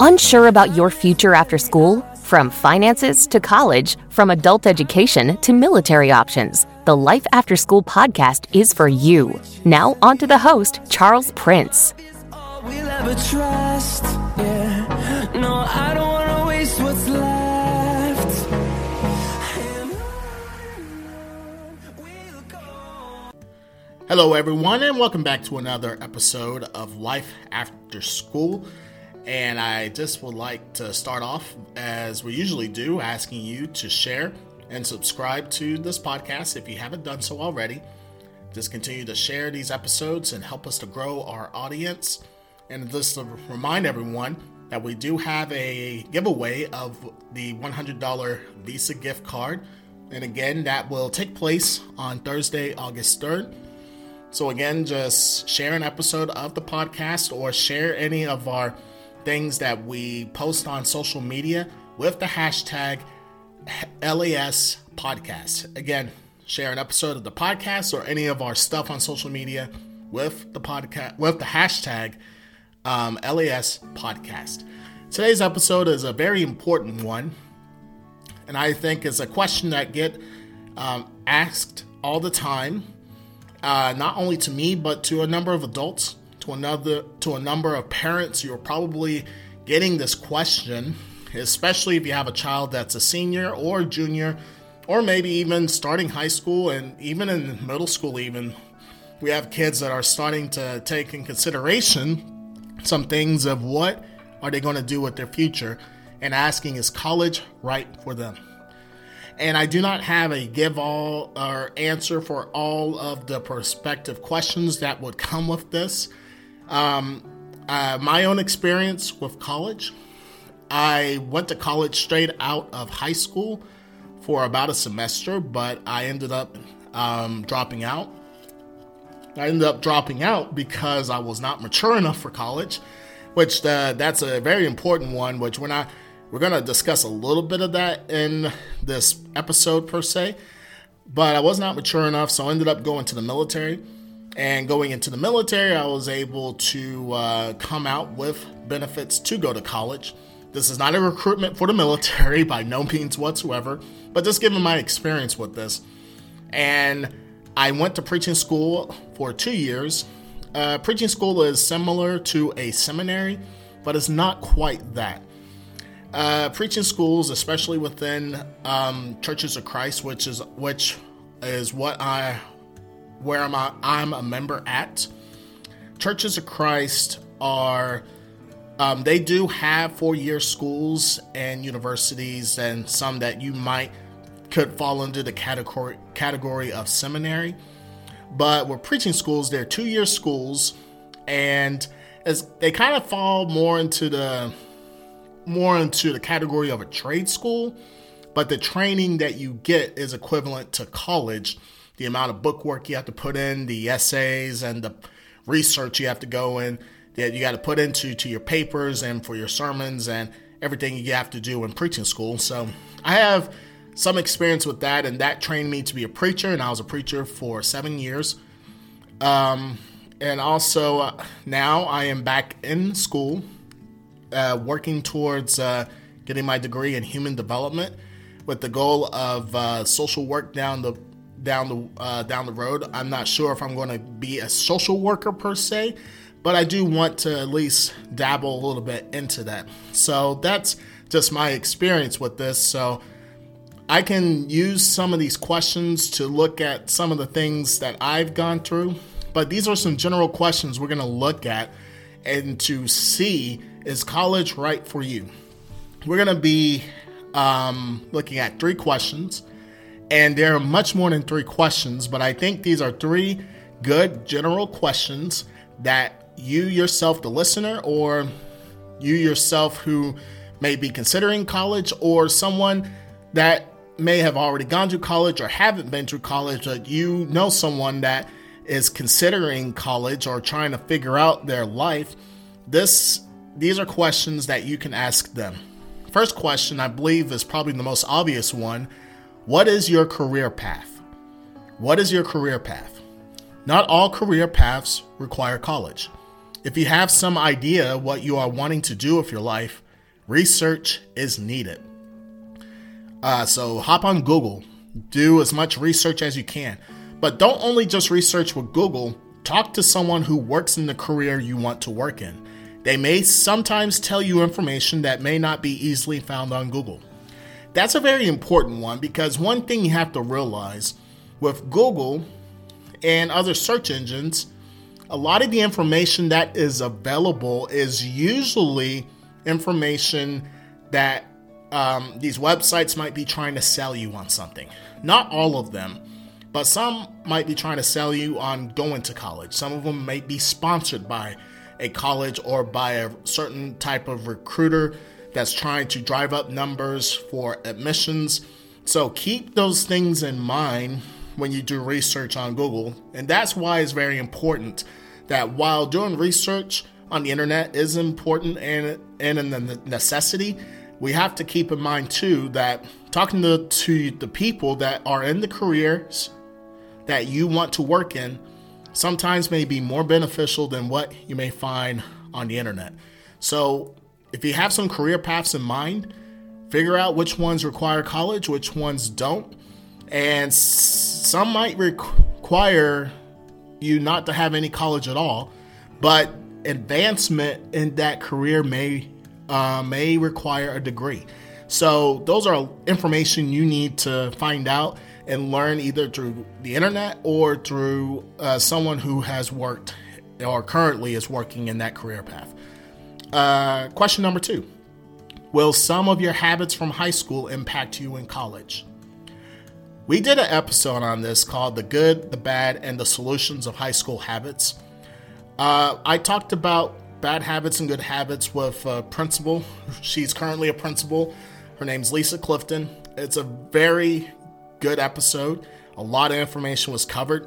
Unsure about your future after school? From finances to college, from adult education to military options, the Life After School podcast is for you. Now, on to the host, Charles Prince. Hello, everyone, and welcome back to another episode of Life After School. And I just would like to start off, as we usually do, asking you to share and subscribe to this podcast if you haven't done so already. Just continue to share these episodes and help us to grow our audience. And just to remind everyone that we do have a giveaway of the $100 Visa gift card. And again, that will take place on Thursday, August 3rd. So, again, just share an episode of the podcast or share any of our things that we post on social media with the hashtag LAS podcast. Again, share an episode of the podcast or any of our stuff on social media with the podcast with the hashtag um, LAS podcast. Today's episode is a very important one, and I think is a question that get um, asked all the time, uh, not only to me but to a number of adults, to another to a number of parents. You're probably getting this question, especially if you have a child that's a senior or junior, or maybe even starting high school and even in middle school. Even we have kids that are starting to take in consideration some things of what are they going to do with their future and asking is college right for them and i do not have a give all or answer for all of the prospective questions that would come with this um, uh, my own experience with college i went to college straight out of high school for about a semester but i ended up um, dropping out I ended up dropping out because I was not mature enough for college, which uh, that's a very important one. Which we're not we're gonna discuss a little bit of that in this episode per se, but I was not mature enough, so I ended up going to the military. And going into the military, I was able to uh, come out with benefits to go to college. This is not a recruitment for the military by no means whatsoever, but just given my experience with this. And I went to preaching school for two years. Uh, preaching school is similar to a seminary, but it's not quite that. Uh, preaching schools, especially within um, churches of Christ, which is which is what I where I'm a, I'm a member at. Churches of Christ are um, they do have four year schools and universities, and some that you might could fall under the category category of seminary. But with preaching schools, they're two year schools, and as they kind of fall more into the more into the category of a trade school, but the training that you get is equivalent to college. The amount of book work you have to put in, the essays and the research you have to go in, that you got to put into to your papers and for your sermons and everything you have to do in preaching school. So I have some experience with that, and that trained me to be a preacher, and I was a preacher for seven years. Um, and also uh, now I am back in school, uh, working towards uh, getting my degree in human development, with the goal of uh, social work down the down the uh, down the road. I'm not sure if I'm going to be a social worker per se, but I do want to at least dabble a little bit into that. So that's just my experience with this. So I can use some of these questions to look at some of the things that I've gone through, but these are some general questions we're going to look at and to see is college right for you? We're going to be um, looking at three questions, and there are much more than three questions, but I think these are three good general questions that you yourself, the listener, or you yourself who may be considering college, or someone that may have already gone to college or haven't been to college, but you know someone that is considering college or trying to figure out their life, this these are questions that you can ask them. First question, I believe, is probably the most obvious one. What is your career path? What is your career path? Not all career paths require college. If you have some idea what you are wanting to do with your life, research is needed. Uh, so hop on Google, do as much research as you can. But don't only just research with Google, talk to someone who works in the career you want to work in. They may sometimes tell you information that may not be easily found on Google. That's a very important one because one thing you have to realize with Google and other search engines, a lot of the information that is available is usually information that um, these websites might be trying to sell you on something. Not all of them, but some might be trying to sell you on going to college. Some of them may be sponsored by a college or by a certain type of recruiter that's trying to drive up numbers for admissions. So keep those things in mind when you do research on Google. And that's why it's very important that while doing research on the internet is important and, and a necessity, we have to keep in mind too that talking to, to the people that are in the careers that you want to work in sometimes may be more beneficial than what you may find on the internet. So, if you have some career paths in mind, figure out which ones require college, which ones don't. And some might require you not to have any college at all, but advancement in that career may uh, may require a degree. So those are information you need to find out and learn either through the internet or through uh, someone who has worked or currently is working in that career path. Uh, question number two Will some of your habits from high school impact you in college? We did an episode on this called The Good, the Bad, and the Solutions of High School Habits. Uh, I talked about bad habits and good habits with a principal. She's currently a principal. Her name's Lisa Clifton. It's a very good episode. A lot of information was covered,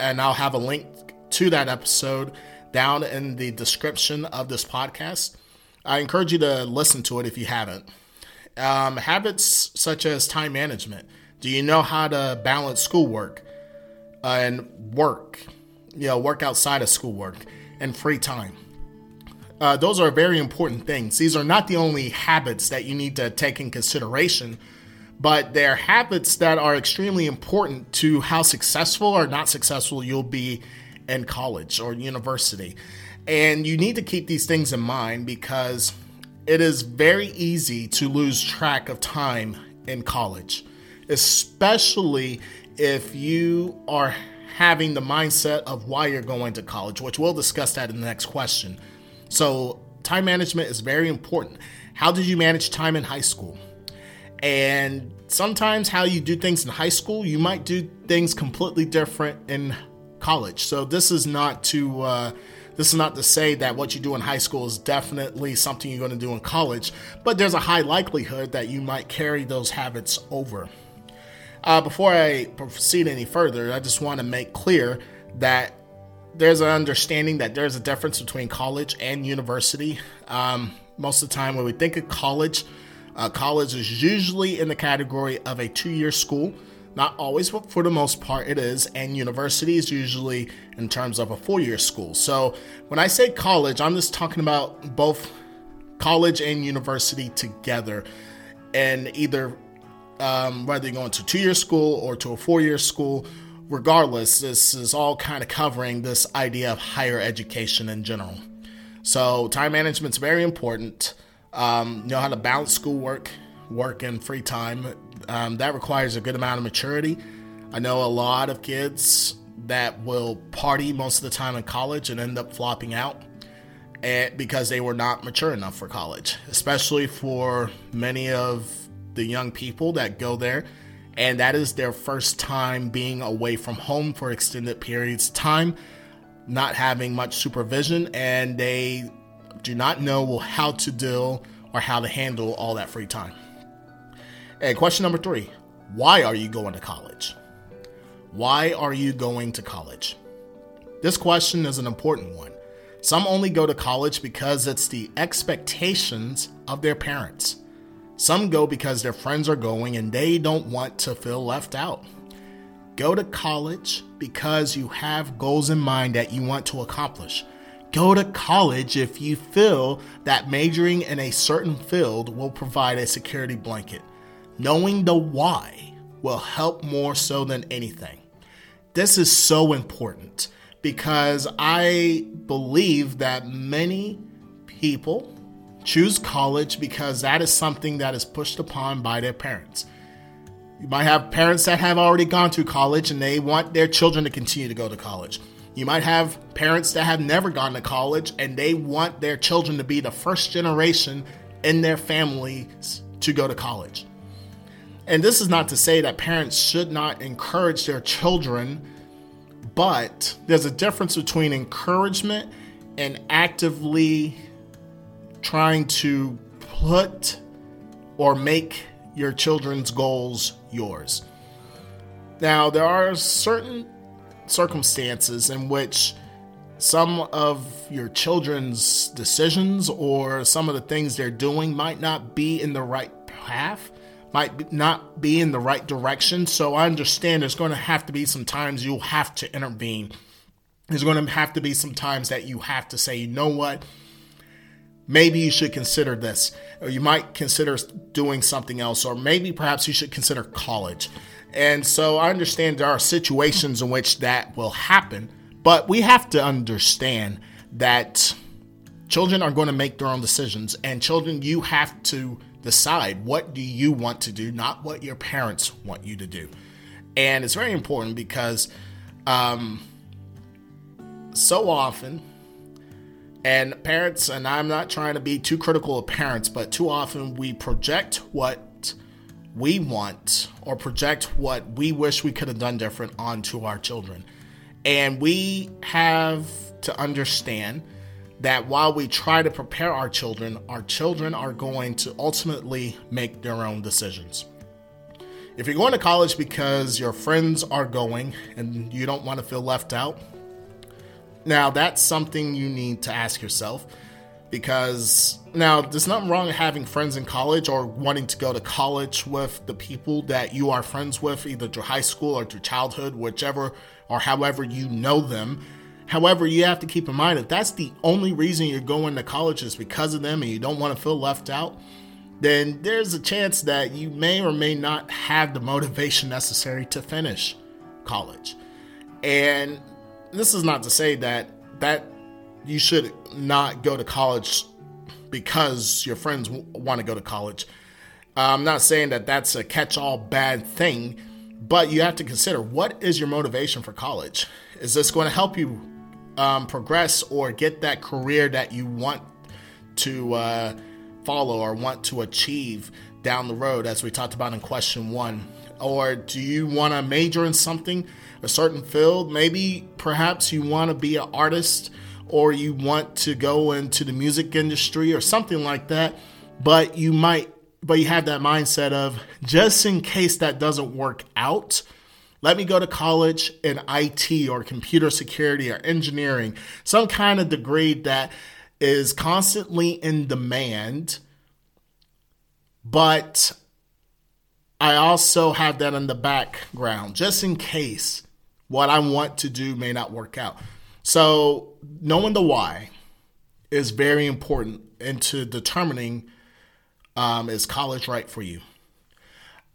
and I'll have a link to that episode down in the description of this podcast. I encourage you to listen to it if you haven't. Um, habits such as time management. Do you know how to balance schoolwork and work? You know, work outside of schoolwork and free time. Uh, those are very important things. These are not the only habits that you need to take in consideration, but they're habits that are extremely important to how successful or not successful you'll be in college or university. And you need to keep these things in mind because it is very easy to lose track of time in college, especially if you are having the mindset of why you're going to college, which we'll discuss that in the next question. So, time management is very important. How did you manage time in high school? And sometimes, how you do things in high school, you might do things completely different in college. So this is not to uh, this is not to say that what you do in high school is definitely something you're going to do in college, but there's a high likelihood that you might carry those habits over. Uh, before I proceed any further, I just want to make clear that there's an understanding that there's a difference between college and university. Um, most of the time, when we think of college, uh, college is usually in the category of a two year school not always, but for the most part, it is. And university is usually in terms of a four year school. So when I say college, I'm just talking about both college and university together. And either um, whether you're going to two year school or to a four year school, regardless, this is all kind of covering this idea of higher education in general. So time management is very important. Um, know how to balance schoolwork, work, and free time um, that requires a good amount of maturity. I know a lot of kids that will party most of the time in college and end up flopping out and, because they were not mature enough for college, especially for many of the young people that go there. And that is their first time being away from home for extended periods of time, not having much supervision, and they do not know how to deal or how to handle all that free time. And question number three why are you going to college? Why are you going to college? This question is an important one. Some only go to college because it's the expectations of their parents. Some go because their friends are going and they don't want to feel left out. Go to college because you have goals in mind that you want to accomplish. Go to college if you feel that majoring in a certain field will provide a security blanket. Knowing the why will help more so than anything. This is so important because I believe that many people choose college because that is something that is pushed upon by their parents. You might have parents that have already gone to college and they want their children to continue to go to college. You might have parents that have never gone to college and they want their children to be the first generation in their families to go to college. And this is not to say that parents should not encourage their children, but there's a difference between encouragement and actively trying to put or make your children's goals yours. Now, there are certain circumstances in which some of your children's decisions or some of the things they're doing might not be in the right path, might not be in the right direction. So I understand there's going to have to be some times you'll have to intervene. There's going to have to be some times that you have to say, you know what? maybe you should consider this, or you might consider doing something else, or maybe perhaps you should consider college. And so I understand there are situations in which that will happen, but we have to understand that children are going to make their own decisions, and children, you have to decide what do you want to do, not what your parents want you to do. And it's very important because um, so often and parents, and I'm not trying to be too critical of parents, but too often we project what we want or project what we wish we could have done different onto our children. And we have to understand that while we try to prepare our children, our children are going to ultimately make their own decisions. If you're going to college because your friends are going and you don't want to feel left out, now, that's something you need to ask yourself because now there's nothing wrong with having friends in college or wanting to go to college with the people that you are friends with, either through high school or through childhood, whichever or however you know them. However, you have to keep in mind if that's the only reason you're going to college is because of them and you don't want to feel left out, then there's a chance that you may or may not have the motivation necessary to finish college. And this is not to say that that you should not go to college because your friends w- want to go to college. I'm not saying that that's a catch-all bad thing, but you have to consider what is your motivation for college. Is this going to help you um, progress or get that career that you want to uh, follow or want to achieve down the road, as we talked about in question one? Or do you want to major in something a certain field. Maybe perhaps you want to be an artist or you want to go into the music industry or something like that, but you might but you have that mindset of just in case that doesn't work out, let me go to college in IT or computer security or engineering, some kind of degree that is constantly in demand, but I also have that in the background just in case what I want to do may not work out. So, knowing the why is very important into determining um, is college right for you.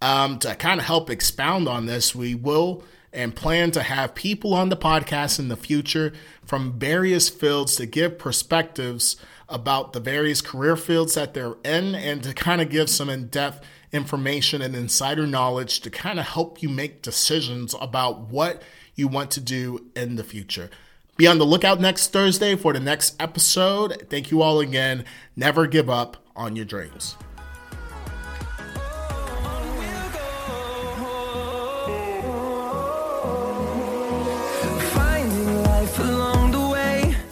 Um, to kind of help expound on this, we will and plan to have people on the podcast in the future from various fields to give perspectives about the various career fields that they're in and to kind of give some in depth information and insider knowledge to kind of help you make decisions about what you want to do in the future. Be on the lookout next Thursday for the next episode. Thank you all again. Never give up on your dreams.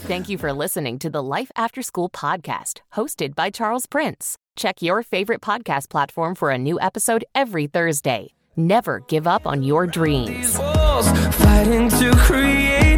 Thank you for listening to the Life After School podcast, hosted by Charles Prince. Check your favorite podcast platform for a new episode every Thursday. Never give up on your dreams fighting to create